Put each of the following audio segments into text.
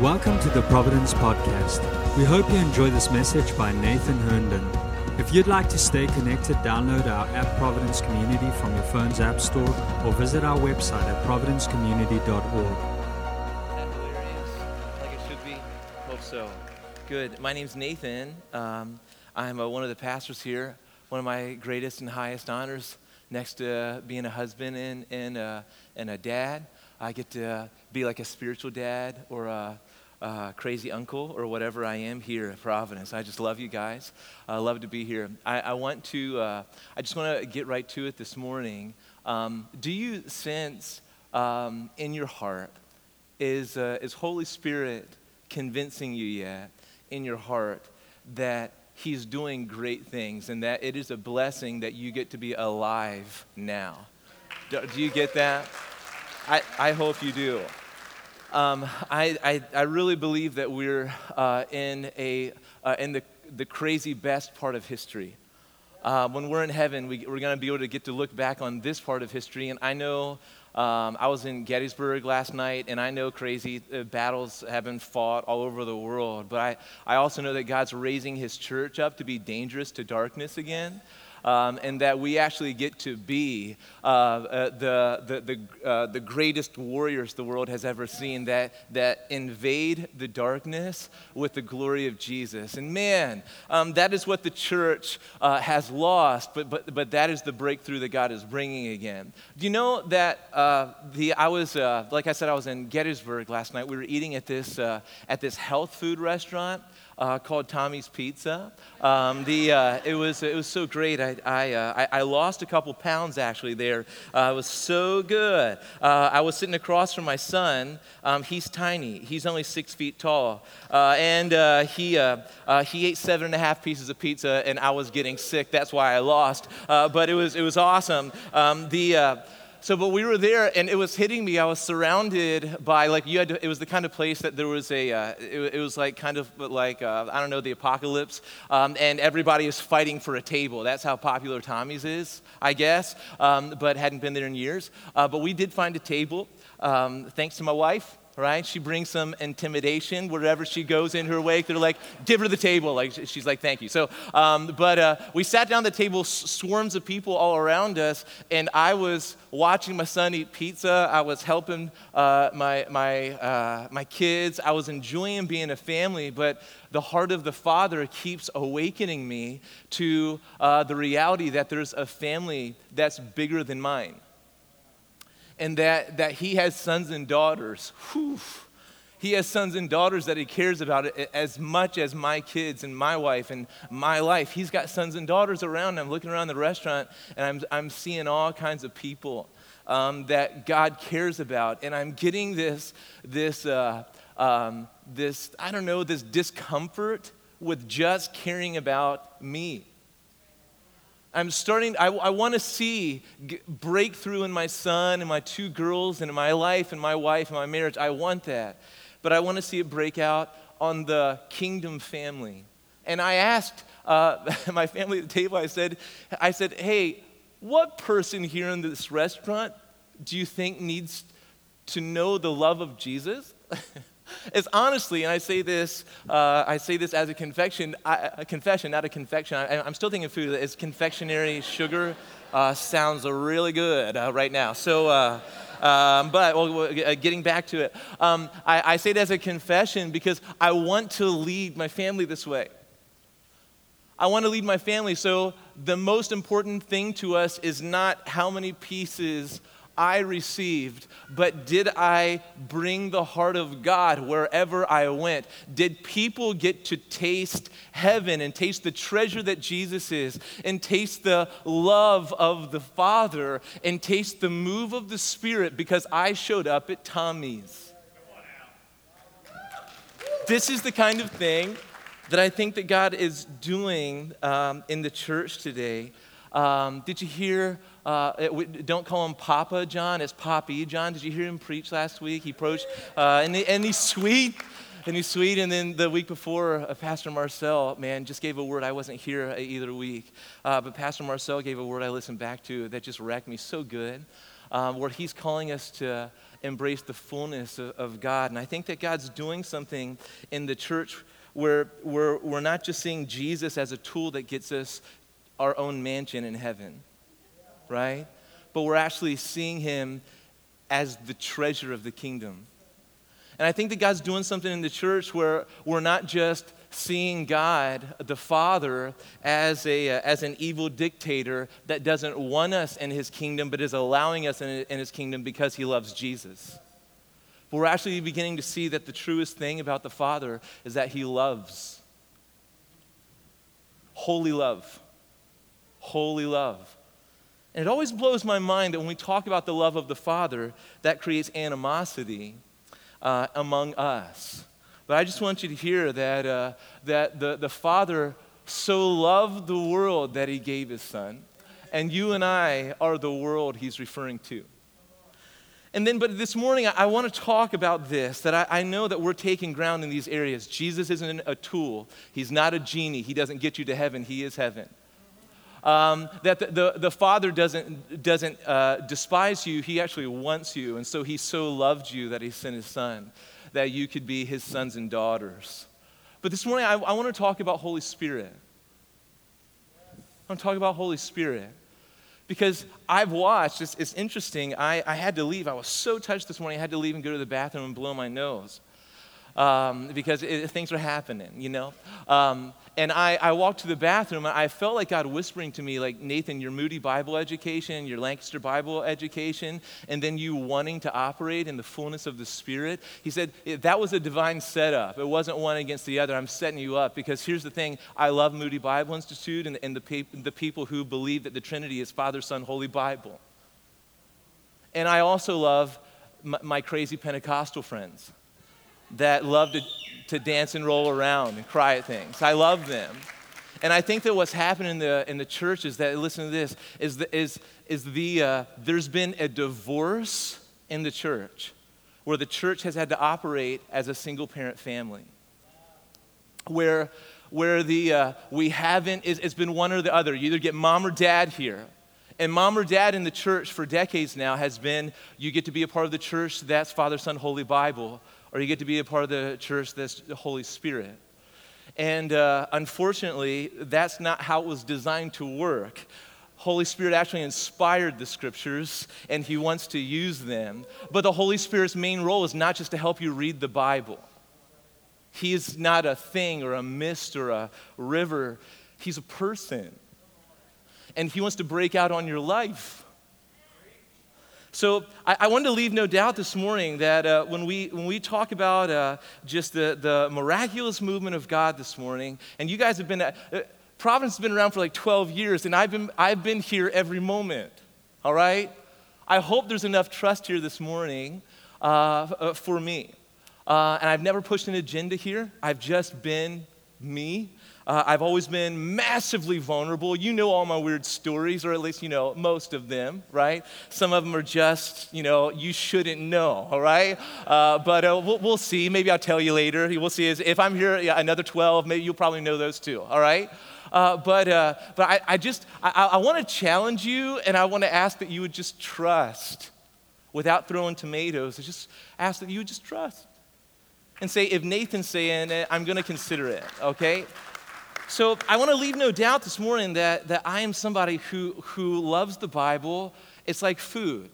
Welcome to the Providence Podcast. We hope you enjoy this message by Nathan Herndon. If you'd like to stay connected, download our app Providence Community from your phone's app store or visit our website at providencecommunity.org. that hilarious? Like it should be? Hope so. Good. My name's Nathan. Um, I'm uh, one of the pastors here. One of my greatest and highest honors, next to being a husband and, and, uh, and a dad, I get to be like a spiritual dad or a, a crazy uncle or whatever I am here at Providence. I just love you guys. I love to be here. I, I want to, uh, I just want to get right to it this morning. Um, do you sense um, in your heart is, uh, is Holy Spirit convincing you yet in your heart that He's doing great things and that it is a blessing that you get to be alive now? Do, do you get that? I, I hope you do. Um, I, I, I really believe that we're uh, in, a, uh, in the, the crazy best part of history. Uh, when we're in heaven, we, we're going to be able to get to look back on this part of history. And I know um, I was in Gettysburg last night, and I know crazy uh, battles have been fought all over the world. But I, I also know that God's raising his church up to be dangerous to darkness again. Um, and that we actually get to be uh, uh, the, the, the, uh, the greatest warriors the world has ever seen that, that invade the darkness with the glory of Jesus. And man, um, that is what the church uh, has lost, but, but, but that is the breakthrough that God is bringing again. Do you know that uh, the, I was, like I said, I was in Gettysburg last night. We were eating at this, at this health food restaurant uh, called Tommy's Pizza. Um, the, uh, it, was, it was so great. I, I, uh, I, I, lost a couple pounds actually there. Uh, it was so good. Uh, I was sitting across from my son. Um, he's tiny, he's only six feet tall. Uh, and he, he ate seven and a half pieces of pizza, and I was getting sick. That's why I lost. but it was, it was awesome. Um, the, so, but we were there and it was hitting me. I was surrounded by, like, you had to, it was the kind of place that there was a, uh, it, it, was like kind of like, uh, I don't know, the apocalypse. Um, and everybody is fighting for a table. That's how popular Tommy's is, I guess, um, but hadn't been there in years. Uh, but we did find a table, um, thanks to my wife right? She brings some intimidation wherever she goes in her wake. They're like, give her the table. Like she's like, thank you. So, um, but uh, we sat down at the table, swarms of people all around us, and I was watching my son eat pizza. I was helping uh, my my uh, my kids. I was enjoying being a family, but the heart of the Father keeps awakening me to uh, the reality that there's a family that's bigger than mine and that, that he has sons and daughters. Whew. He has sons and daughters that he cares about as much as my kids and my wife and my life. He's got sons and daughters around. I'm looking around the restaurant and I'm, I'm seeing all kinds of people um, that God cares about. And I'm getting this, this, uh, um, this, I don't know, this discomfort with just caring about me. I'm starting, I, I want to see breakthrough in my son and my two girls and in my life and my wife and my marriage. I want that. But I want to see it break out on the kingdom family. And I asked uh, my family at the table, I said, I said, hey, what person here in this restaurant do you think needs to know the love of Jesus? is honestly, and I say this, uh, I say this as a confession, I, a confession, not a confection. I, am still thinking food as confectionery sugar uh, sounds really good uh, right now. So, uh, um, but well, uh, getting back to it, um, I, I say it as a confession because I want to lead my family this way. I want to lead my family. So the most important thing to us is not how many pieces I received, but did I bring the heart of God wherever I went? Did people get to taste heaven and taste the treasure that Jesus is, and taste the love of the Father, and taste the move of the Spirit because I showed up at Tommy's? This is the kind of thing that I think that God is doing um, in the church today. Um, did you hear uh, it, don't call him Papa John, it's Poppy John. Did you hear him preach last week? He preached, uh, and, and he's sweet. And he's sweet. And then the week before, uh, Pastor Marcel, man, just gave a word. I wasn't here either week. Uh, but Pastor Marcel gave a word I listened back to that just wrecked me so good. Um, where he's calling us to embrace the fullness of, of God. And I think that God's doing something in the church where we're, we're not just seeing Jesus as a tool that gets us our own mansion in heaven, right? But we're actually seeing him as the treasure of the kingdom. And I think that God's doing something in the church where we're not just seeing God, the Father, as, a, uh, as an evil dictator that doesn't want us in his kingdom, but is allowing us in, in his kingdom because he loves Jesus. But we're actually beginning to see that the truest thing about the Father is that he loves. Holy love. Holy love. And it always blows my mind that when we talk about the love of the Father, that creates animosity uh, among us. But I just want you to hear that, uh, that the, the Father so loved the world that he gave his Son. And you and I are the world he's referring to. And then, but this morning, I, I want to talk about this that I, I, know that we're taking ground in these areas. Jesus isn't a tool, He's not a genie. He doesn't get you to heaven, He is heaven. Um, that the, the, the, Father doesn't, doesn't uh, despise you, He actually wants you. And so He so loved you that He sent His Son that you could be his sons and daughters. But this morning, I, I want to talk about Holy Spirit. I want to talk about Holy Spirit because I've watched, it's, it's interesting. I, I had to leave. I was so touched this morning, I had to leave and go to the bathroom and blow my nose um, because it, things were happening, you know? Um, and I, I walked to the bathroom and I felt like God whispering to me, like, Nathan, your Moody Bible education, your Lancaster Bible education, and then you wanting to operate in the fullness of the Spirit. He said, that was a divine setup. It wasn't one against the other. I'm setting you up because here's the thing I love Moody Bible Institute and, and the, pe- the people who believe that the Trinity is Father, Son, Holy Bible. And I also love my, my crazy Pentecostal friends that love to, to dance and roll around and cry at things. I love them. And I think that what's happening in the, in the church is that, listen to this, is, the, is, is the, uh, there's been a divorce in the church where the church has had to operate as a single parent family. Where, where the, uh, we haven't, it's, it's been one or the other. You either get mom or dad here. And mom or dad in the church for decades now has been you get to be a part of the church, that's Father, Son, Holy Bible or you get to be a part of the church that's the Holy Spirit. And uh, unfortunately, that's not how it was designed to work. Holy Spirit actually inspired the scriptures and he wants to use them. But the Holy Spirit's main role is not just to help you read the Bible. He is not a thing or a mist or a river, he's a person. And he wants to break out on your life. So I, I, wanted to leave no doubt this morning that uh, when, we, when we talk about uh, just the, the miraculous movement of God this morning, and you guys have been, uh, Providence has been around for like 12 years, and I've been, I've been here every moment, all right? I hope there's enough trust here this morning uh, uh, for me. Uh, and I've never pushed an agenda here, I've just been me. Uh, I've always been massively vulnerable. You know all my weird stories, or at least you know most of them, right? Some of them are just, you know, you shouldn't know, all right? Uh, but uh, we'll, we'll, see. Maybe I'll tell you later. We'll see. If I'm here yeah, another 12, maybe you'll probably know those too, all right? Uh, but uh, but I, I just, I, I want to challenge you, and I want to ask that you would just trust without throwing tomatoes. I just ask that you would just trust and say, if Nathan's saying it, I'm going to consider it, okay? So I want to leave no doubt this morning that, that I am somebody who, who loves the Bible. It's like food.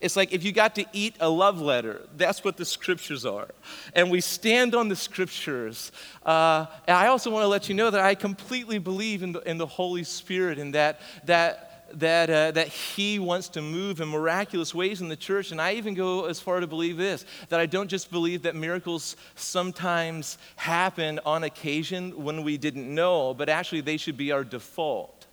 It's like if you got to eat a love letter, that's what the scriptures are. And we stand on the scriptures. Uh, and I also want to let you know that I completely believe in the, in the Holy Spirit and that, that that, uh, that he wants to move in miraculous ways in the church. And I even go as far to believe this that I don't just believe that miracles sometimes happen on occasion when we didn't know, but actually they should be our default.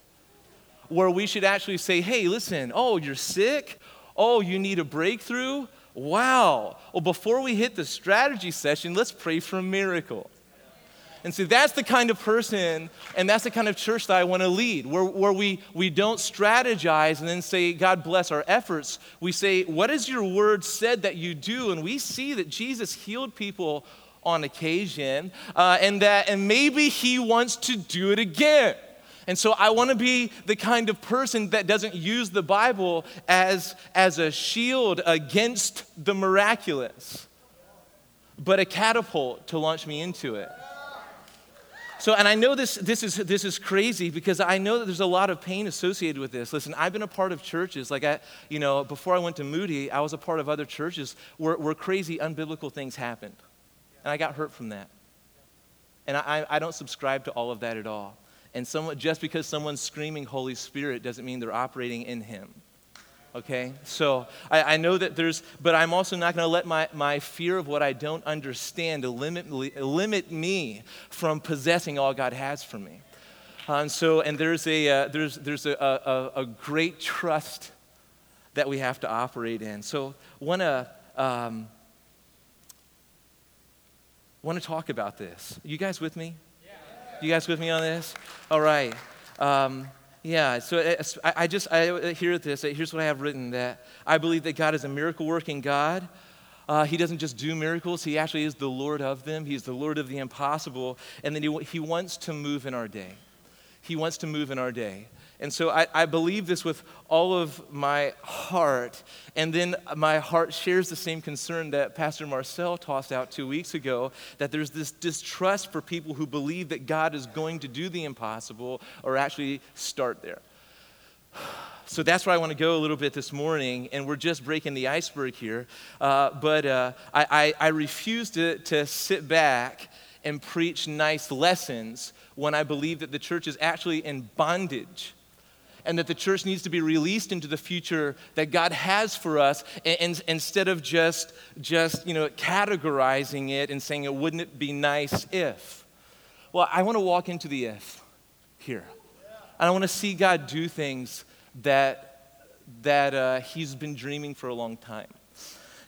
Where we should actually say, hey, listen, oh, you're sick? Oh, you need a breakthrough? Wow. Well, before we hit the strategy session, let's pray for a miracle. And see, that's the kind of person and that's the kind of church that I want to lead, where, where we, we don't strategize and then say, God bless our efforts. We say, What is your word said that you do? And we see that Jesus healed people on occasion, uh, and that and maybe he wants to do it again. And so I want to be the kind of person that doesn't use the Bible as, as a shield against the miraculous, but a catapult to launch me into it. So, and I know this, this, is, this is crazy because I know that there's a lot of pain associated with this. Listen, I've been a part of churches, like I, you know, before I went to Moody, I was a part of other churches where, where crazy, unbiblical things happened. And I got hurt from that. And I, I don't subscribe to all of that at all. And someone, just because someone's screaming Holy Spirit doesn't mean they're operating in Him. Okay? So I, I know that there's, but I'm also not going to let my, my fear of what I don't understand limit, limit me from possessing all God has for me. and so, and there's a, uh, there's, there's a, a, a, great trust that we have to operate in. So, want to um, want to talk about this. You guys with me? You guys with me on this? All right. Um, yeah, so uh, I, I just I hear this. Here's what I have written that I believe that God is a miracle working God. Uh, he doesn't just do miracles, He actually is the Lord of them. He's the Lord of the impossible. And then He, he wants to move in our day. He wants to move in our day. And so I, I, believe this with all of my heart. And then my heart shares the same concern that Pastor Marcel tossed out two weeks ago that there's this distrust for people who believe that God is going to do the impossible or actually start there. So that's where I want to go a little bit this morning, and we're just breaking the iceberg here. Uh, but uh, I, I, I refuse to, to sit back and preach nice lessons when I believe that the church is actually in bondage and that the church needs to be released into the future that God has for us and, and, instead of just, just you know, categorizing it and saying, wouldn't it be nice if? Well, I want to walk into the if here. And I want to see God do things that, that uh, He's been dreaming for a long time.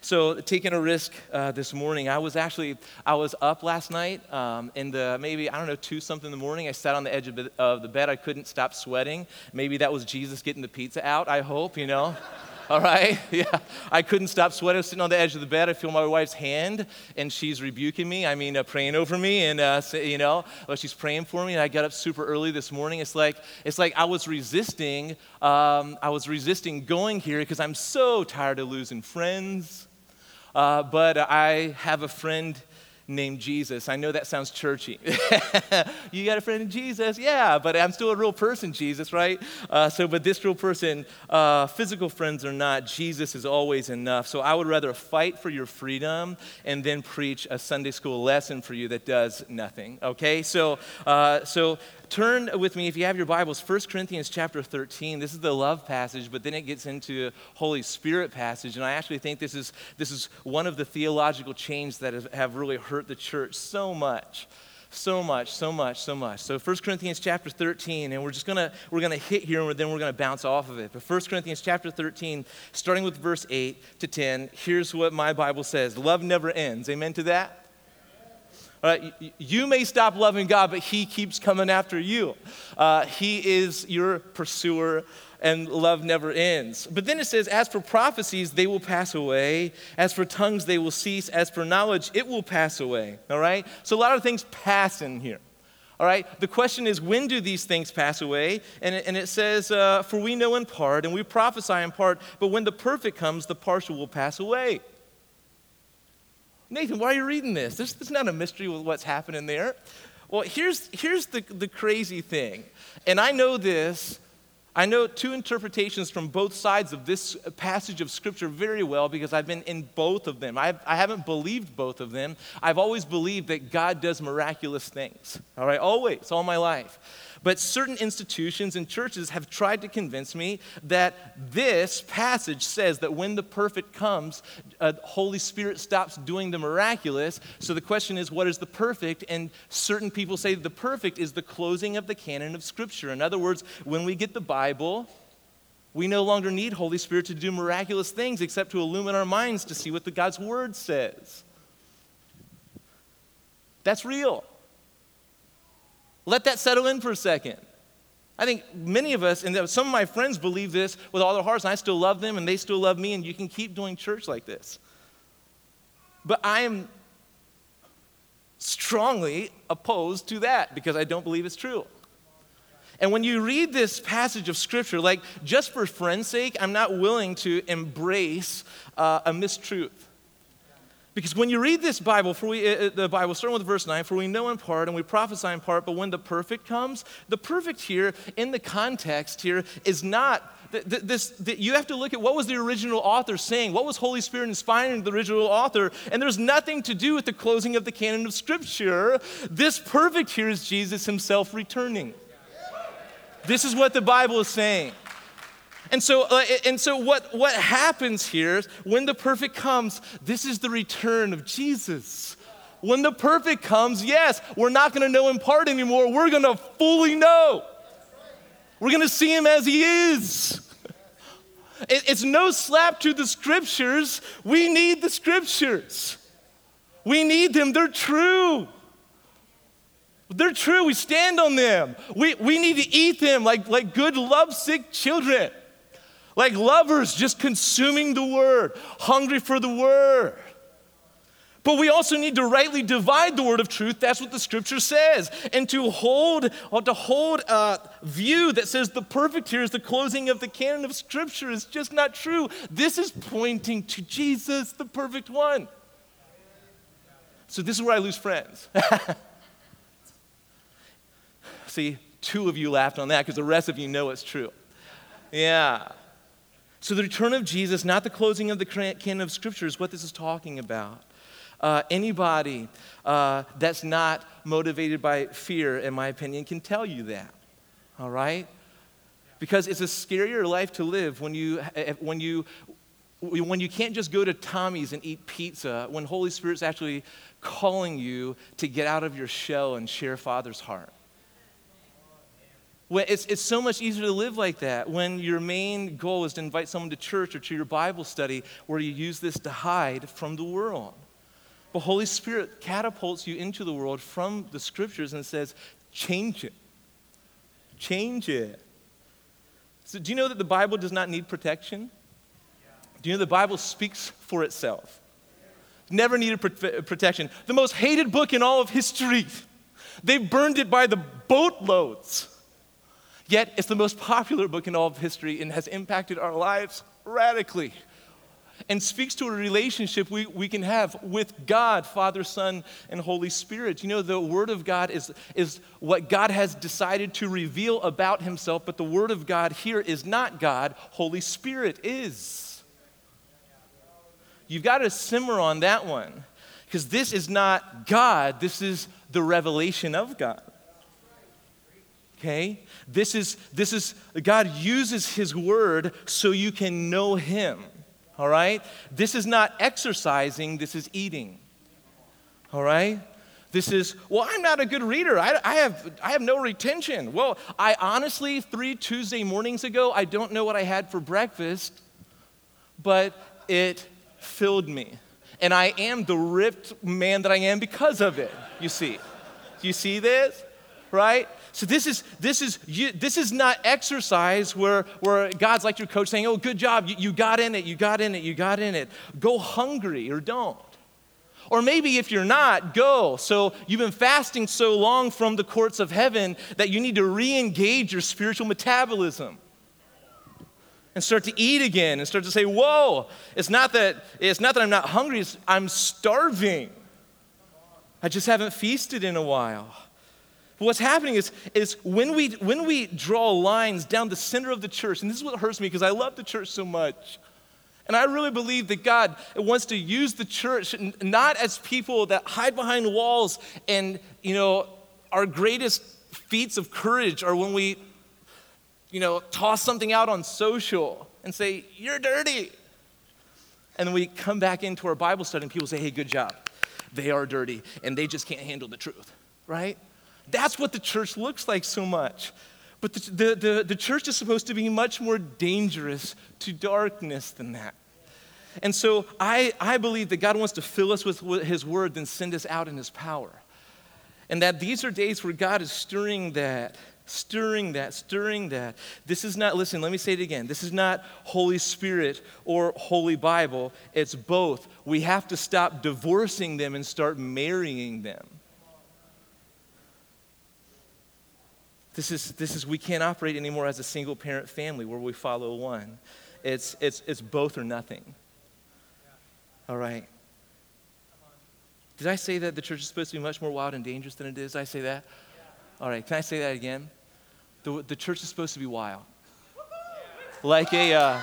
So taking a risk uh, this morning, I was actually I was up last night um, in the maybe I don't know two something in the morning. I sat on the edge of, the, of the bed. I couldn't stop sweating. Maybe that was Jesus getting the pizza out. I hope you know. All right? Yeah. I couldn't stop sweating. I was sitting on the edge of the bed. I feel my wife's hand, and she's rebuking me. I mean, uh, praying over me, and, uh, you know, well, she's praying for me. And I got up super early this morning. It's like, it's like I was resisting. Um, I was resisting going here because I'm so tired of losing friends. Uh, but I have a friend named Jesus. I know that sounds churchy. you got a friend in Jesus? Yeah, but I'm still a real person, Jesus, right? Uh, so, but this real person, uh, physical friends or not, Jesus is always enough. So I would rather fight for your freedom and then preach a Sunday school lesson for you that does nothing, okay? So, uh, so turn with me, if you have your Bibles, 1 Corinthians chapter 13. This is the love passage, but then it gets into Holy Spirit passage. And I actually think this is, this is one of the theological chains that have really hurt the church so much so much so much so much. So 1 corinthians chapter 13 and we're just gonna we're gonna hit here and then we're gonna bounce off of it. But 1 corinthians chapter 13 starting with verse 8 to 10 here's what my bible says. Love never ends. Amen to that? Right, you may stop loving God, but He keeps coming after you. Uh, he is your pursuer, and love never ends. But then it says, As for prophecies, they will pass away. As for tongues, they will cease. As for knowledge, it will pass away. All right? So a lot of things pass in here. All right? The question is, when do these things pass away? And it, and it says, uh, For we know in part, and we prophesy in part, but when the perfect comes, the partial will pass away. Nathan, why are you reading this? This, this is not a mystery with what's happening there. Well, here's, here's the, the crazy thing. And I know this, I know two interpretations from both sides of this passage of Scripture very well because I've been in both of them. I've, I haven't believed both of them. I've always believed that God does miraculous things, all right? Always, all my life. But certain institutions and churches have tried to convince me that this passage says that when the perfect comes, uh, Holy Spirit stops doing the miraculous. So the question is, what is the perfect? And certain people say the perfect is the closing of the canon of Scripture. In other words, when we get the Bible, we no longer need Holy Spirit to do miraculous things except to illumine our minds to see what the God's Word says. That's real. Let that settle in for a second. I think many of us, and some of my friends believe this with all their hearts, and I still love them, and they still love me, and you can keep doing church like this. But I am strongly opposed to that because I don't believe it's true. And when you read this passage of scripture, like just for friend's sake, I'm not willing to embrace uh, a mistruth. Because when you read this Bible, for we, uh, uh the Bible, starting with verse 9, for we know in part and we prophesy in part, but when the perfect comes, the perfect here in the context here is not this, you have to look at what was the original author saying what was holy spirit inspiring the original author and there's nothing to do with the closing of the canon of scripture this perfect here is jesus himself returning this is what the Bible is saying. And so, uh, and so what, what happens here is when the perfect comes, this is the return of Jesus. When the perfect comes, yes, we're not going to know in part anymore. We're going to fully know. We're going to see him as he is. It's no slap to the scriptures. We need the scriptures. We need them. They're true. They're true. We stand on them. We, we need to eat them like, like good, lovesick children, like lovers just consuming the word, hungry for the word. But we also need to rightly divide the word of truth. That's what the scripture says. And to hold, or to hold a view that says the perfect here is the closing of the canon of scripture is just not true. This is pointing to Jesus, the perfect one. So this is where I lose friends. See, two of you laughed on that because the rest of you know it's true. Yeah. So the return of Jesus, not the closing of the canon of Scripture, is what this is talking about. Uh, anybody uh, that's not motivated by fear, in my opinion, can tell you that. All right? Because it's a scarier life to live when you, when you, when you can't just go to Tommy's and eat pizza, when Holy Spirit's actually calling you to get out of your shell and share Father's heart. It's, it's so much easier to live like that when your main goal is to invite someone to church or to your Bible study where you use this to hide from the world. But Holy Spirit catapults you into the world from the scriptures and says, change it. Change it. So, do you know that the Bible does not need protection? Do you know the Bible speaks for itself? Never needed protection. The most hated book in all of history. They burned it by the boatloads. Yet it's the most popular book in all of history and has impacted our lives radically and speaks to a relationship we, we can have with God, Father, Son, and Holy Spirit. You know, the Word of God is, is what God has decided to reveal about Himself, but the Word of God here is not God, Holy Spirit is. You've got to simmer on that one because this is not God, this is the revelation of God. Okay? This is, this is, God uses His word so you can know Him. All right? This is not exercising, this is eating. All right? This is, well, I'm not a good reader. I, I, have, I have no retention. Well, I honestly, three Tuesday mornings ago, I don't know what I had for breakfast, but it filled me. And I am the ripped man that I am because of it, you see. You see this? Right? So this is this is you, this is not exercise where where God's like your coach saying, "Oh, good job, you, you got in it, you got in it, you got in it." Go hungry or don't. Or maybe if you're not, go. So you've been fasting so long from the courts of heaven that you need to re engage your spiritual metabolism and start to eat again and start to say, Whoa, it's not that, it's not that I'm not hungry, I'm starving. I just haven't feasted in a while. But what's happening is, is when, we, when we draw lines down the center of the church, and this is what hurts me because I love the church so much. And I really believe that God wants to use the church not as people that hide behind walls and, you know, our greatest feats of courage are when we, you know, toss something out on social and say, You're dirty. And then we come back into our Bible study and people say, Hey, good job. They are dirty and they just can't handle the truth, right? That's what the church looks like so much. But the, the, the, the, church is supposed to be much more dangerous to darkness than that. And so I, I believe that God wants to fill us with His word, then send us out in His power. And that these are days where God is stirring that, stirring that, stirring that. This is not, listen, let me say it again. This is not Holy Spirit or Holy Bible. It's both. We have to stop divorcing them and start marrying them. This is, this is, we can't operate anymore as a single parent family where we follow one. It's, it's, it's both or nothing. All right. Did I say that the church is supposed to be much more wild and dangerous than it is? Did I say that? All right. Can I say that again? The, the church is supposed to be wild. Like a. Uh,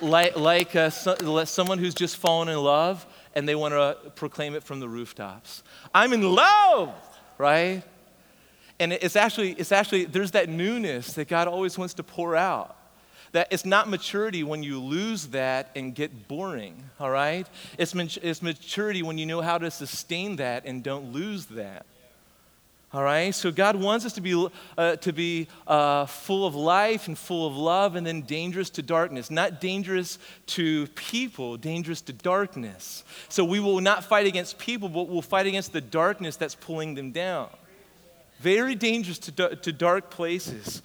like, like uh, so, someone who's just fallen in love and they want to proclaim it from the rooftops. I'm in love, right? And it's actually, it's actually, there's that newness that God always wants to pour out. That it's not maturity when you lose that and get boring, all right? It's, it's maturity when you know how to sustain that and don't lose that. All right, so God wants us to be, uh, to be uh, full of life and full of love and then dangerous to darkness. Not dangerous to people, dangerous to darkness. So we will not fight against people, but we'll fight against the darkness that's pulling them down. Very dangerous to, to dark places.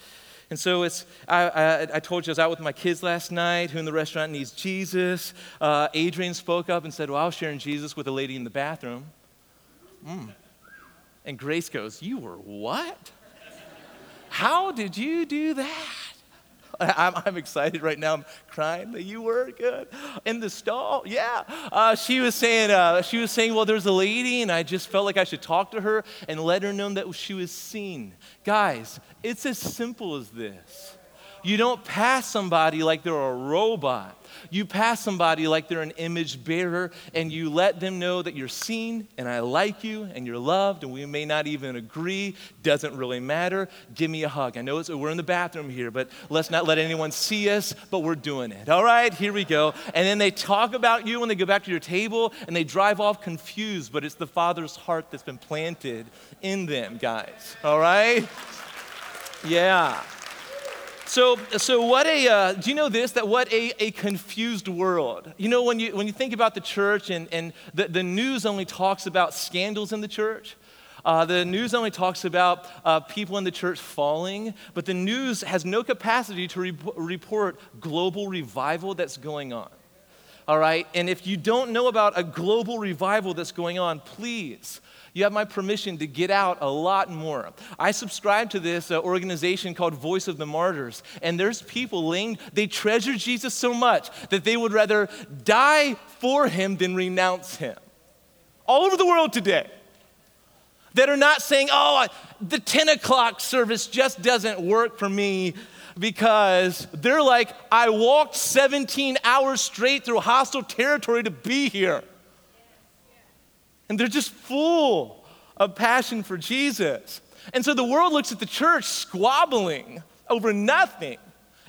And so it's, I, I, I, told you I was out with my kids last night who in the restaurant needs Jesus. Uh, Adrian spoke up and said, Well, I was sharing Jesus with a lady in the bathroom. Mm. And Grace goes, You were what? How did you do that? I'm, I'm, excited right now. I'm crying that you were good in the stall. Yeah, uh, she was saying. Uh, she was saying, well, there's a lady, and I just felt like I should talk to her and let her know that she was seen. Guys, it's as simple as this. You don't pass somebody like they're a robot. You pass somebody like they're an image bearer and you let them know that you're seen and I like you and you're loved and we may not even agree. Doesn't really matter. Give me a hug. I know we're in the bathroom here, but let's not let anyone see us, but we're doing it. All right, here we go. And then they talk about you when they go back to your table and they drive off confused, but it's the Father's heart that's been planted in them, guys. All right? Yeah. So, so what a, uh, do you know this? That what a, a confused world. You know, when you, when you think about the church and, and the, the news only talks about scandals in the church, uh, the news only talks about uh, people in the church falling, but the news has no capacity to re- report global revival that's going on. All right? And if you don't know about a global revival that's going on, please you have my permission to get out a lot more. I subscribe to this uh, organization called Voice of the Martyrs, and there's people laying, they treasure Jesus so much that they would rather die for him than renounce him. All over the world today. That are not saying, oh, the 10 o'clock service just doesn't work for me because they're like, I walked 17 hours straight through hostile territory to be here. And they're just full of passion for Jesus. And so the world looks at the church squabbling over nothing,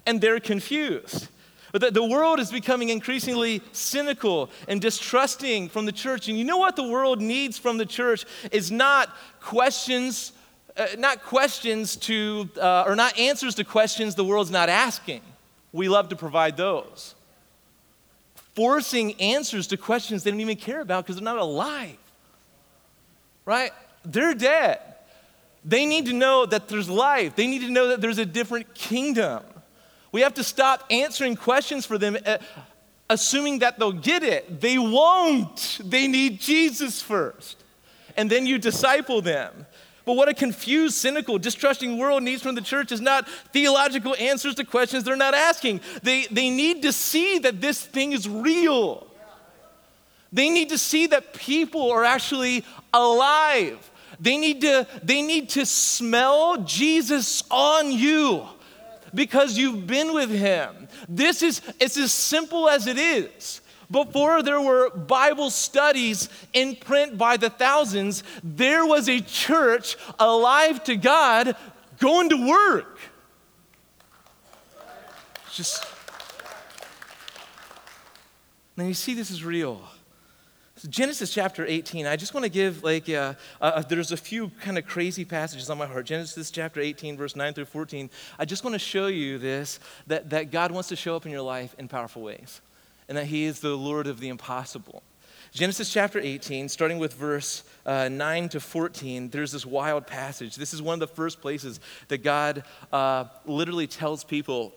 and they're confused. But the, the world is becoming increasingly cynical and distrusting from the church. And you know what the world needs from the church is not questions, uh, not questions to, uh, or not answers to questions the world's not asking. We love to provide those. Forcing answers to questions they don't even care about because they're not alive right? They're dead. They need to know that there's life, they need to know that there's a different kingdom. We have to stop answering questions for them, uh, assuming that they'll get it. They won't. They need Jesus first. And then you disciple them. But what a confused, cynical, distrusting world needs from the church is not theological answers to questions they're not asking. They, they need to see that this thing is real. They need to see that people are actually alive. They need to, they need to smell Jesus on you because you've been with him. This is it's as simple as it is. Before there were Bible studies in print by the thousands, there was a church alive to God going to work. Just now you see this is real. So Genesis chapter 18, I just want to give like, uh, uh, there's a few kind of crazy passages on my heart. Genesis chapter 18, verse 9 through 14. I just want to show you this that, that God wants to show up in your life in powerful ways, and that He is the Lord of the impossible. Genesis chapter 18, starting with verse uh, 9 to 14, there's this wild passage. This is one of the first places that God uh, literally tells people,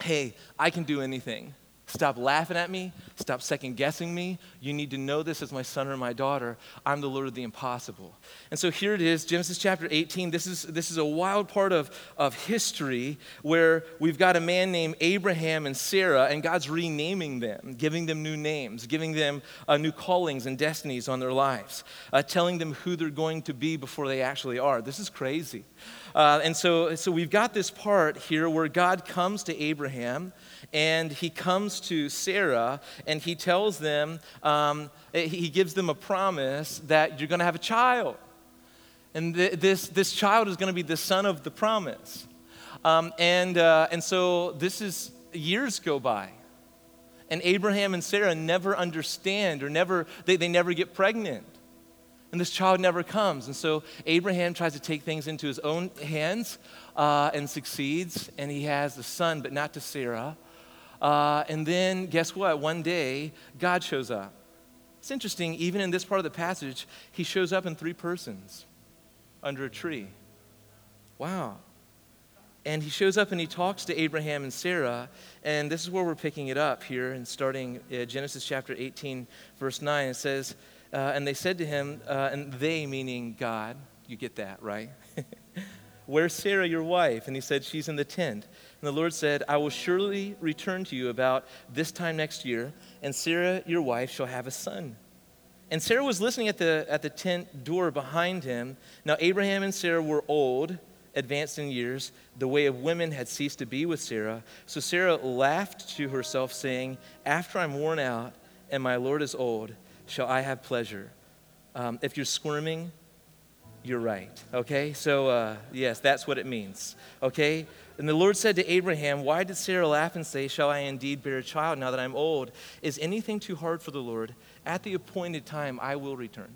Hey, I can do anything Stop laughing at me. Stop second guessing me. You need to know this as my son or my daughter. I'm the Lord of the impossible. And so here it is, Genesis chapter 18. This is, this is a wild part of, of history where we've got a man named Abraham and Sarah, and God's renaming them, giving them new names, giving them uh, new callings and destinies on their lives, uh, telling them who they're going to be before they actually are. This is crazy. Uh, and so, so we've got this part here where God comes to Abraham and he comes to Sarah and he tells them, um, he gives them a promise that you're going to have a child. And th- this, this child is going to be the son of the promise. Um, and, uh, and so this is years go by. And Abraham and Sarah never understand or never, they, they never get pregnant and this child never comes. And so Abraham tries to take things into his own hands uh, and succeeds, and he has the son, but not to Sarah. Uh, and then, guess what? One day, God shows up. It's interesting, even in this part of the passage, he shows up in three persons under a tree. Wow. And he shows up and he talks to Abraham and Sarah. And this is where we're picking it up here and starting uh, Genesis chapter 18, verse 9. It says, uh, and they said to him, uh, and they meaning God, you get that, right? Where's Sarah, your wife? And he said, She's in the tent. And the Lord said, I will surely return to you about this time next year, and Sarah, your wife, shall have a son. And Sarah was listening at the, at the tent door behind him. Now, Abraham and Sarah were old, advanced in years. The way of women had ceased to be with Sarah. So Sarah laughed to herself, saying, After I'm worn out and my Lord is old, shall I have pleasure. Um, if you're squirming, you're right. Okay? So, uh, yes, that's what it means. Okay? And the Lord said to Abraham, Why did Sarah laugh and say, Shall I indeed bear a child now that I'm old? Is anything too hard for the Lord? At the appointed time, I will return.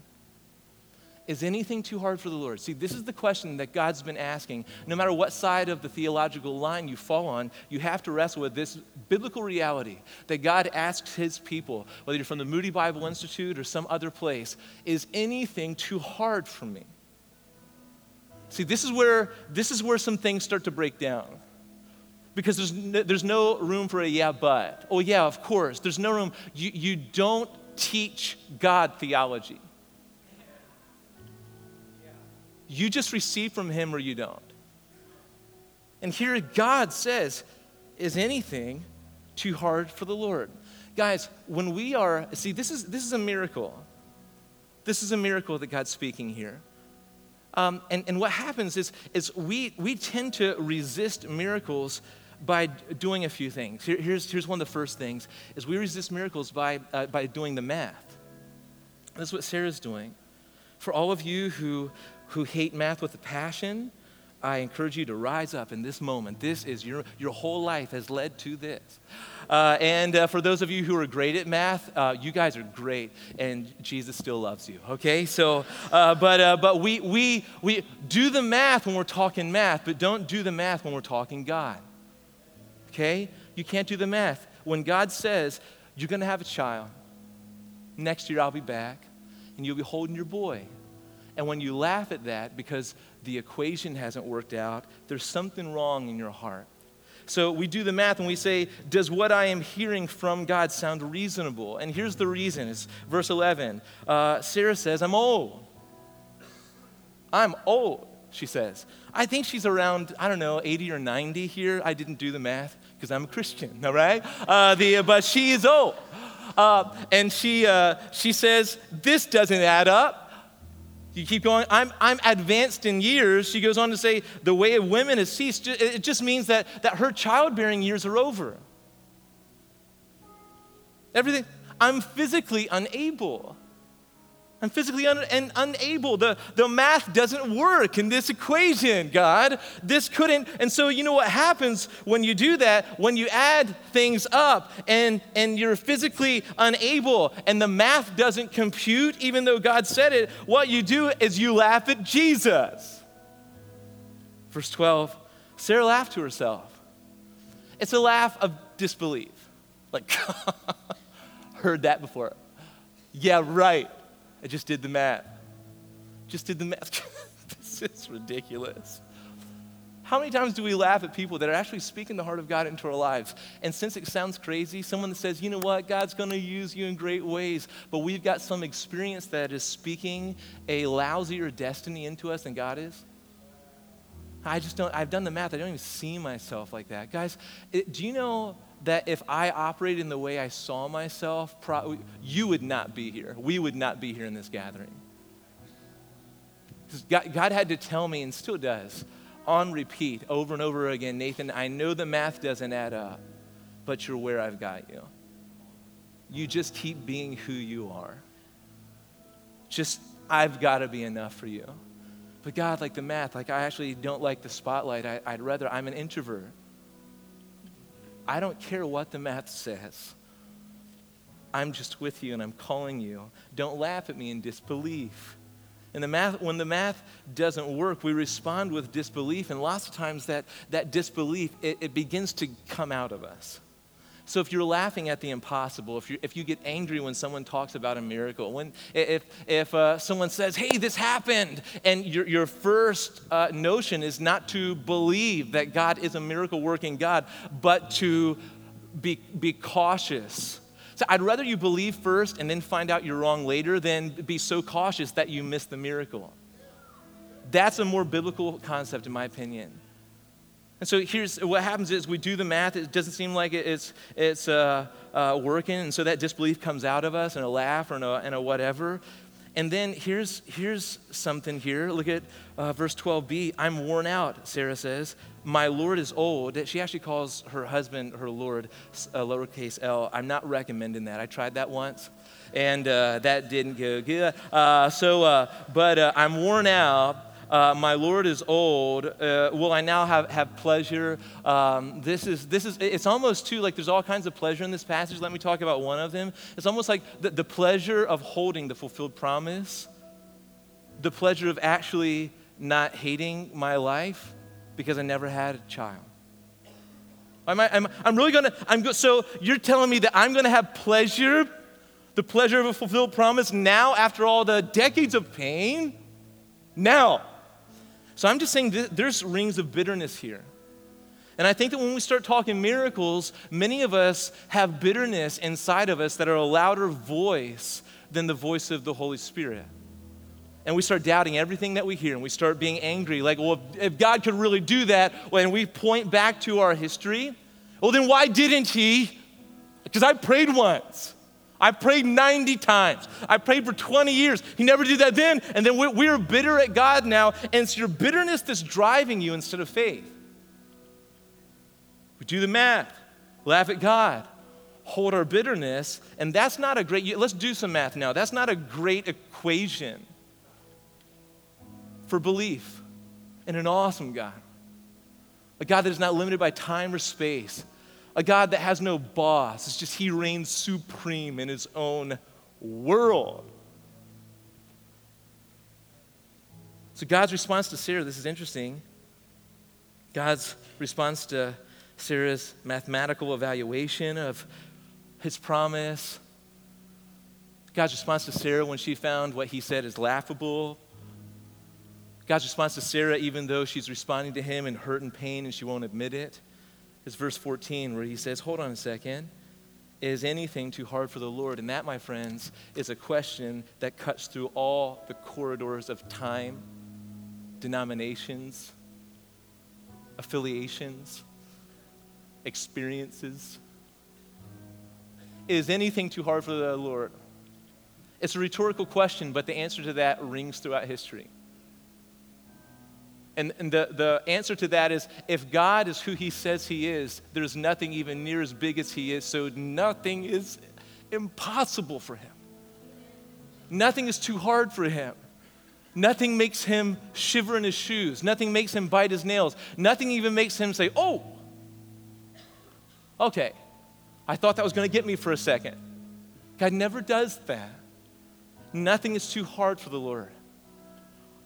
Is anything too hard for the Lord? See, this is the question that God's been asking. No matter what side of the theological line you fall on, you have to wrestle with this biblical reality that God asks his people, whether you're from the Moody Bible Institute or some other place, is anything too hard for me? See, this is where, this is where some things start to break down. Because there's no, there's no room for a yeah, but. Oh, yeah, of course. There's no room. You, you don't teach God theology. You just receive from Him or you don't. And here God says, Is anything too hard for the Lord? Guys, when we are, see, this is, this is a miracle. This is a miracle that God's speaking here. Um, and, and what happens is, is we, we tend to resist miracles by doing a few things. Here, here's, here's one of the first things is we resist miracles by, uh, by doing the math. That's what Sarah's doing. For all of you who, who hate math with a passion, I encourage you to rise up in this moment. This is your, your whole life has led to this. Uh, and uh, for those of you who are great at math, uh, you guys are great, and Jesus still loves you, okay? So, uh, but, uh, but we, we, we do the math when we're talking math, but don't do the math when we're talking God, okay? You can't do the math. When God says, you're gonna have a child, next year I'll be back, and you'll be holding your boy and when you laugh at that because the equation hasn't worked out, there's something wrong in your heart. So we do the math and we say, Does what I am hearing from God sound reasonable? And here's the reason it's verse 11. Uh, Sarah says, I'm old. I'm old, she says. I think she's around, I don't know, 80 or 90 here. I didn't do the math because I'm a Christian, all right? Uh, the, but she is old. Uh, and she, uh, she says, This doesn't add up. You keep going, I'm, I'm advanced in years. She goes on to say, the way of women has ceased. It just means that, that her childbearing years are over. Everything, I'm physically unable. I'm physically un- and unable. The, the math doesn't work in this equation, God. This couldn't. And so, you know what happens when you do that? When you add things up and, and you're physically unable and the math doesn't compute, even though God said it, what you do is you laugh at Jesus. Verse 12 Sarah laughed to herself. It's a laugh of disbelief. Like, heard that before. Yeah, right. I just did the math. Just did the math. this is ridiculous. How many times do we laugh at people that are actually speaking the heart of God into our lives? And since it sounds crazy, someone that says, you know what, God's going to use you in great ways, but we've got some experience that is speaking a lousier destiny into us than God is? I just don't, I've done the math. I don't even see myself like that. Guys, it, do you know that if I operated in the way I saw myself, pro- you would not be here. We would not be here in this gathering. God, God had to tell me, and still does, on repeat over and over again Nathan, I know the math doesn't add up, but you're where I've got you. You just keep being who you are. Just, I've got to be enough for you. But God, like the math, like I actually don't like the spotlight. I, would rather, I'm an introvert. I don't care what the math says. I'm just with you and I'm calling you. Don't laugh at me in disbelief. And the math, when the math doesn't work, we respond with disbelief. And lots of times that, that disbelief, it, it begins to come out of us. So if you're laughing at the impossible, if you, if you get angry when someone talks about a miracle, when, if, if uh, someone says, hey, this happened, and your, your first uh, notion is not to believe that God is a miracle working God, but to be, be cautious so I'd rather you believe first and then find out you're wrong later than be so cautious that you miss the miracle. That's a more biblical concept, in my opinion. And so here's what happens is we do the math. It doesn't seem like it's, it's uh, uh, working. And so that disbelief comes out of us and a laugh or in a, and a whatever. And then here's, here's something here. Look at uh, verse 12b. I'm worn out, Sarah says. My Lord is old. She actually calls her husband her Lord, uh, lowercase l. I'm not recommending that. I tried that once, and uh, that didn't go good. Uh, so, uh, but uh, I'm worn out uh, my Lord is old. Uh, will I now have, have pleasure? Um, this is, this is, it's almost too like there's all kinds of pleasure in this passage. Let me talk about one of them. It's almost like the, the pleasure of holding the fulfilled promise, the pleasure of actually not hating my life because I never had a child. Am I, am, I'm really gonna, I'm go, so you're telling me that I'm gonna have pleasure, the pleasure of a fulfilled promise now after all the decades of pain? Now. So I'm just saying there's rings of bitterness here. And I think that when we start talking miracles, many of us have bitterness inside of us that are a louder voice than the voice of the Holy Spirit. And we start doubting everything that we hear, and we start being angry, like, well, if, if God could really do that, when we point back to our history, well, then why didn't He? Because I prayed once. I prayed 90 times. I prayed for 20 years. He never did that then. And then we're, we're bitter at God now. And it's your bitterness that's driving you instead of faith. We do the math, laugh at God, hold our bitterness. And that's not a great, let's do some math now. That's not a great equation for belief in an awesome God. A God that is not limited by time or space a God that has no boss. It's just he reigns supreme in his own world. So, God's response to Sarah, this is interesting. God's response to Sarah's mathematical evaluation of his promise. God's response to Sarah when she found what he said is laughable. God's response to Sarah, even though she's responding to him in hurt and pain and she won't admit it is verse 14, where he says, Hold on a second. Is anything too hard for the Lord? And that, my friends, is a question that cuts through all the corridors of time, denominations, affiliations, experiences. Is anything too hard for the Lord? It's a rhetorical question, but the answer to that rings throughout history. And, and the, the answer to that is if God is who he says he is, there's nothing even near as big as he is, so nothing is impossible for him. Nothing is too hard for him. Nothing makes him shiver in his shoes. Nothing makes him bite his nails. Nothing even makes him say, Oh, okay, I thought that was going to get me for a second. God never does that. Nothing is too hard for the Lord.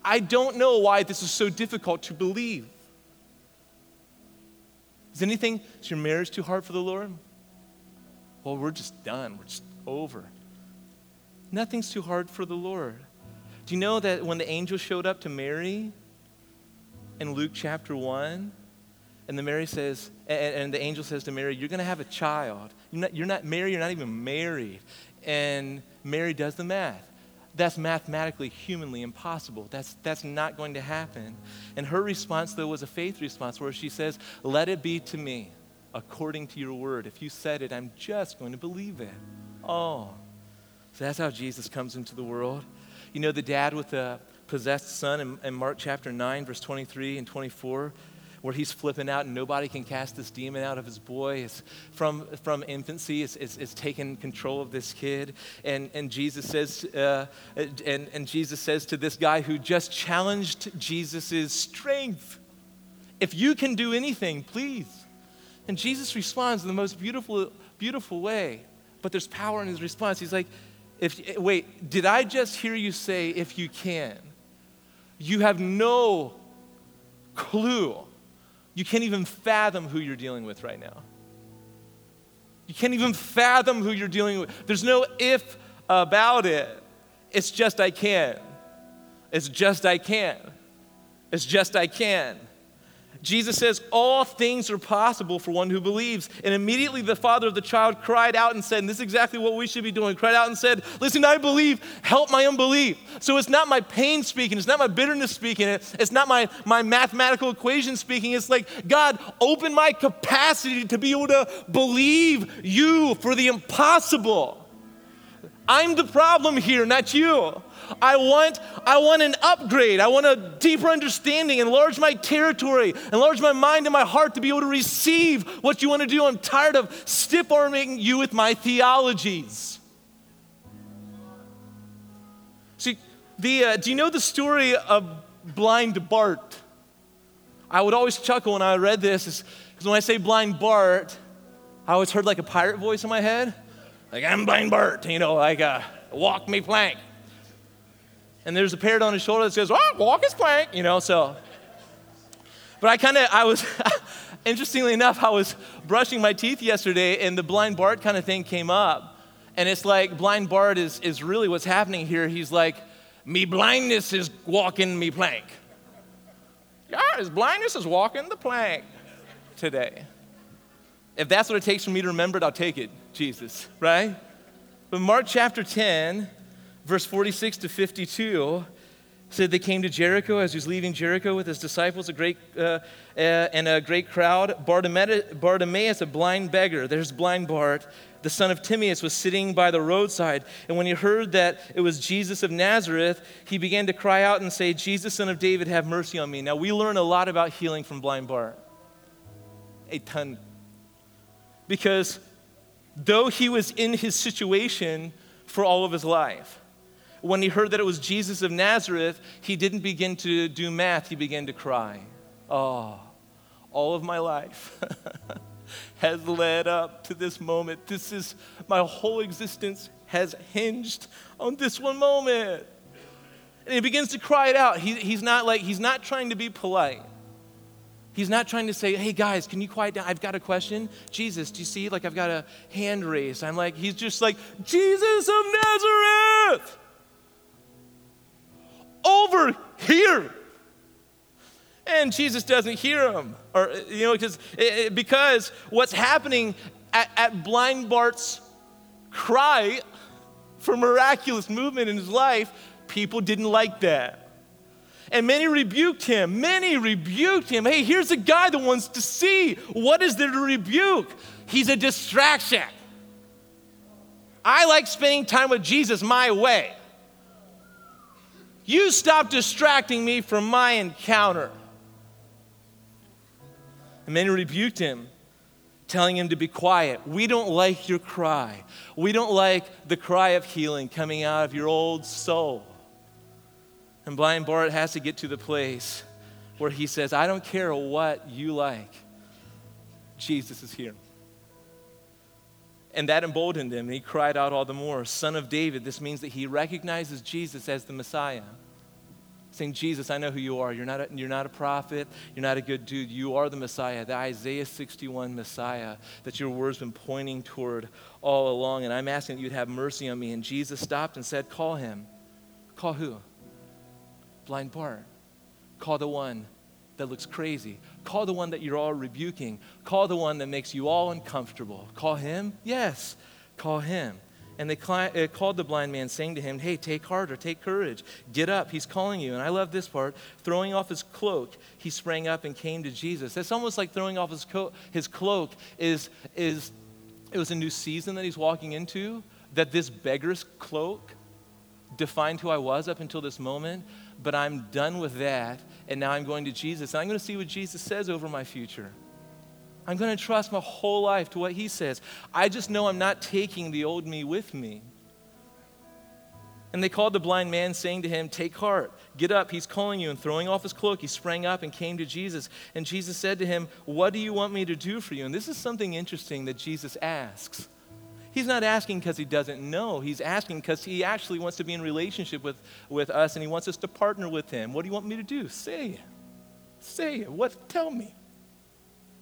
I don't know why this is so difficult to believe. Is anything, is your marriage too hard for the Lord? Well, we're just done. We're just over. Nothing's too hard for the Lord. Do you know that when the angel showed up to Mary in Luke chapter 1? And the Mary says, and, and the angel says to Mary, You're going to have a child. You're not, you're not married, you're not even married. And Mary does the math. That's mathematically, humanly impossible. That's, that's not going to happen. And her response, though, was a faith response where she says, Let it be to me according to your word. If you said it, I'm just going to believe it. Oh. So that's how Jesus comes into the world. You know, the dad with the possessed son in, in Mark chapter 9, verse 23 and 24 where he's flipping out and nobody can cast this demon out of his boy. It's from, from infancy, it's, it's, it's taken control of this kid. And, and, Jesus says, uh, and, and Jesus says to this guy who just challenged Jesus' strength, if you can do anything, please. And Jesus responds in the most beautiful, beautiful way. But there's power in his response. He's like, if, wait, did I just hear you say, if you can? You have no clue you can't even fathom who you're dealing with right now. You can't even fathom who you're dealing with. There's no if about it. It's just I can. It's just I can. It's just I can. Jesus says, All things are possible for one who believes. And immediately the father of the child cried out and said, and this is exactly what we should be doing, cried out and said, Listen, I believe, help my unbelief. So it's not my pain speaking, it's not my bitterness speaking, it's not my, my mathematical equation speaking. It's like, God, open my capacity to be able to believe you for the impossible. I'm the problem here, not you. I want, I want an upgrade. I want a deeper understanding, enlarge my territory, enlarge my mind and my heart to be able to receive what you want to do. I'm tired of stiff arming you with my theologies. See, the, uh, do you know the story of blind Bart? I would always chuckle when I read this because when I say blind Bart, I always heard like a pirate voice in my head. Like, I'm blind Bart, you know, like, uh, walk me plank and there's a parrot on his shoulder that says, oh, walk his plank, you know, so. But I kind of, I was, interestingly enough, I was brushing my teeth yesterday and the blind Bart kind of thing came up. And it's like, blind Bart is, is really what's happening here. He's like, me blindness is walking me plank. Yeah, his blindness is walking the plank today. If that's what it takes for me to remember it, I'll take it, Jesus, right? But Mark chapter 10, verse 46 to 52 said they came to Jericho as he was leaving Jericho with his disciples, a great uh, uh, and a great crowd. Bartimaeus, a blind beggar, there's blind Bart, the son of Timaeus, was sitting by the roadside. And when he heard that it was Jesus of Nazareth, he began to cry out and say, "Jesus, son of David, have mercy on me." Now we learn a lot about healing from blind Bart, a ton, because though he was in his situation for all of his life when he heard that it was Jesus of Nazareth, he didn't begin to do math, he began to cry. Oh, all of my life has led up to this moment. This is my whole existence has hinged on this one moment. And he begins to cry it out. He, he's not like, he's not trying to be polite. He's not trying to say, hey guys, can you quiet down? I've got a question. Jesus, do you see? Like, I've got a hand raised. I'm like, he's just like, Jesus of Nazareth over here. And Jesus doesn't hear him. Or, you know, because, because what's happening at, at blind Bart's cry for miraculous movement in his life, people didn't like that. And many rebuked him. Many rebuked him. Hey, here's a guy that wants to see. What is there to rebuke? He's a distraction. I like spending time with Jesus my way. You stop distracting me from my encounter. And many rebuked him, telling him to be quiet. We don't like your cry. We don't like the cry of healing coming out of your old soul. And blind Bart has to get to the place where he says, I don't care what you like. Jesus is here. And that emboldened him, and he cried out all the more, Son of David. This means that he recognizes Jesus as the Messiah. Saying, Jesus, I know who you are. You're not, a, you're not a prophet. You're not a good dude. You are the Messiah, the Isaiah 61 Messiah that your word's been pointing toward all along. And I'm asking that you'd have mercy on me. And Jesus stopped and said, Call him. Call who? Blind Bart. Call the one that looks crazy. Call the one that you're all rebuking. Call the one that makes you all uncomfortable. Call him? Yes, call him. And they uh, called the blind man, saying to him, Hey, take heart or take courage. Get up. He's calling you. And I love this part. Throwing off his cloak, he sprang up and came to Jesus. It's almost like throwing off his, co- his cloak is, is, it was a new season that he's walking into, that this beggar's cloak defined who I was up until this moment, but I'm done with that, and now I'm going to Jesus. And I'm going to see what Jesus says over my future. I'm going to trust my whole life to what He says. I just know I'm not taking the old me with me. And they called the blind man, saying to him, Take heart, get up, he's calling you. And throwing off his cloak, he sprang up and came to Jesus. And Jesus said to him, What do you want me to do for you? And this is something interesting that Jesus asks. He's not asking because he doesn't know. He's asking because he actually wants to be in relationship with, with us and he wants us to partner with him. What do you want me to do? Say it. Say it. What? Tell me.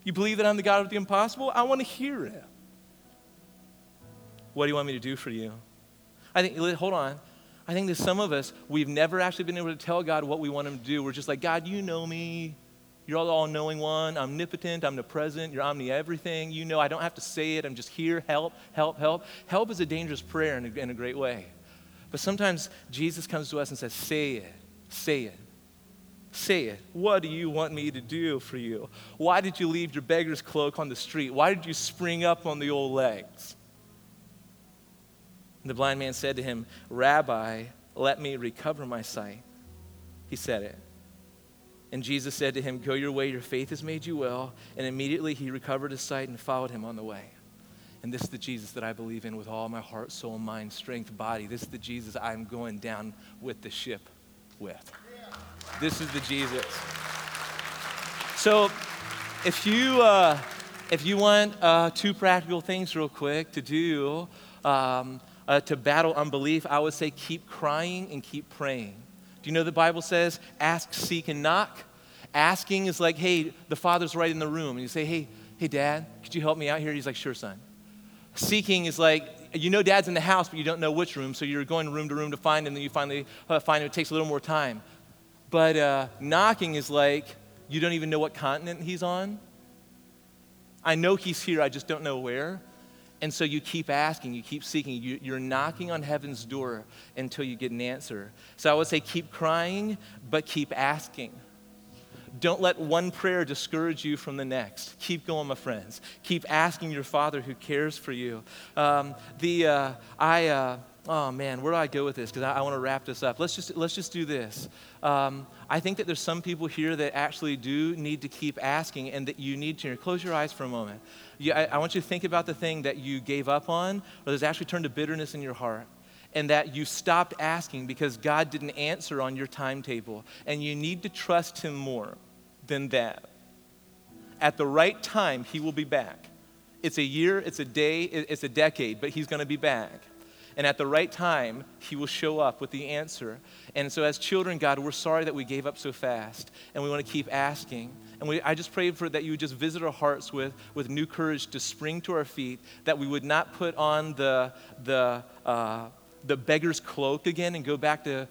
You believe that I'm the God of the impossible? I want to hear it. What do you want me to do for you? I think, hold on. I think that some of us, we've never actually been able to tell God what we want Him to do. We're just like, God, you know me. You're all all knowing one, omnipotent, omnipresent, you're omni everything. You know, I don't have to say it. I'm just here. Help, help, help. Help is a dangerous prayer in a, in a great way. But sometimes Jesus comes to us and says, Say it, say it. Say it. What do you want me to do for you? Why did you leave your beggar's cloak on the street? Why did you spring up on the old legs? And the blind man said to him, Rabbi, let me recover my sight. He said it. And Jesus said to him, Go your way, your faith has made you well. And immediately he recovered his sight and followed him on the way. And this is the Jesus that I believe in with all my heart, soul, mind, strength, body. This is the Jesus I'm going down with the ship with. This is the Jesus. So, if you uh, if you want uh, two practical things real quick to do um, uh, to battle unbelief, I would say keep crying and keep praying. Do you know the Bible says ask, seek, and knock? Asking is like, hey, the father's right in the room, and you say, hey, hey, dad, could you help me out here? He's like, sure, son. Seeking is like, you know dad's in the house, but you don't know which room, so you're going room to room to find him, and then you finally uh, find him. It takes a little more time. But uh, knocking is like, you don't even know what continent he's on. I know he's here, I just don't know where. And so you keep asking, you keep seeking, you, are knocking on heaven's door until you get an answer. So I would say keep crying, but keep asking. Don't let one prayer discourage you from the next. Keep going, my friends. Keep asking your Father who cares for you. Um, the, uh, I, uh, oh man, where do I go with this? Because I, I want to wrap this up. Let's just, let's just do this. Um, I think that there's some people here that actually do need to keep asking and that you need to. Close your eyes for a moment. You, I, I want you to think about the thing that you gave up on or that's actually turned to bitterness in your heart and that you stopped asking because God didn't answer on your timetable. And you need to trust Him more than that. At the right time, He will be back. It's a year, it's a day, it's a decade, but He's going to be back. And at the right time, He will show up with the answer. And so, as children, God, we're sorry that we gave up so fast. And we want to keep asking. And we, I just pray for that you would just visit our hearts with, with new courage to spring to our feet, that we would not put on the, the, uh, the beggar's cloak again and go back to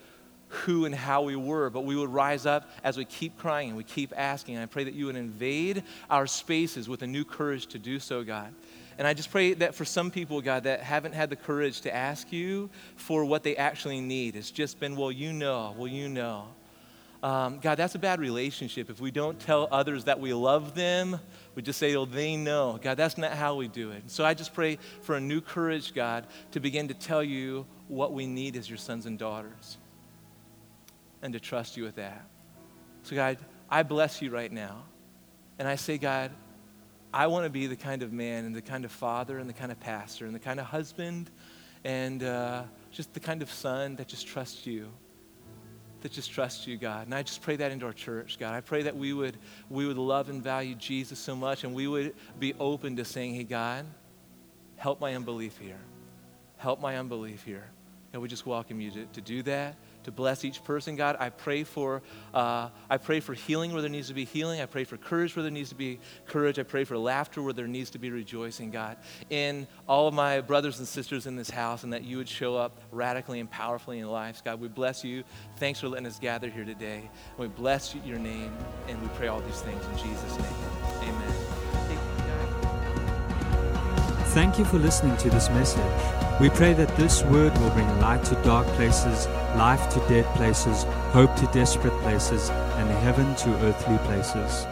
who and how we were, but we would rise up as we keep crying and we keep asking. And I pray that you would invade our spaces with a new courage to do so, God. And I just pray that for some people, God, that haven't had the courage to ask you for what they actually need, it's just been, well, you know, well, you know. Um, God, that's a bad relationship. If we don't tell others that we love them, we just say, oh, they know. God, that's not how we do it. So I just pray for a new courage, God, to begin to tell you what we need as your sons and daughters and to trust you with that. So, God, I bless you right now. And I say, God, I want to be the kind of man and the kind of father and the kind of pastor and the kind of husband and uh, just the kind of son that just trusts you that just trusts you, God. And I just pray that into our church, God. I pray that we would, we would love and value Jesus so much and we would be open to saying, hey, God, help my unbelief here. Help my unbelief here. And we just welcome you to, to do that, to bless each person, God. I pray for uh, I pray for healing where there needs to be healing. I pray for courage where there needs to be courage. I pray for laughter where there needs to be rejoicing, God. In all of my brothers and sisters in this house, and that you would show up radically and powerfully in lives, God. We bless you. Thanks for letting us gather here today. We bless your name, and we pray all these things in Jesus' name. Amen. Thank you for listening to this message. We pray that this word will bring light to dark places, life to dead places, hope to desperate places, and heaven to earthly places.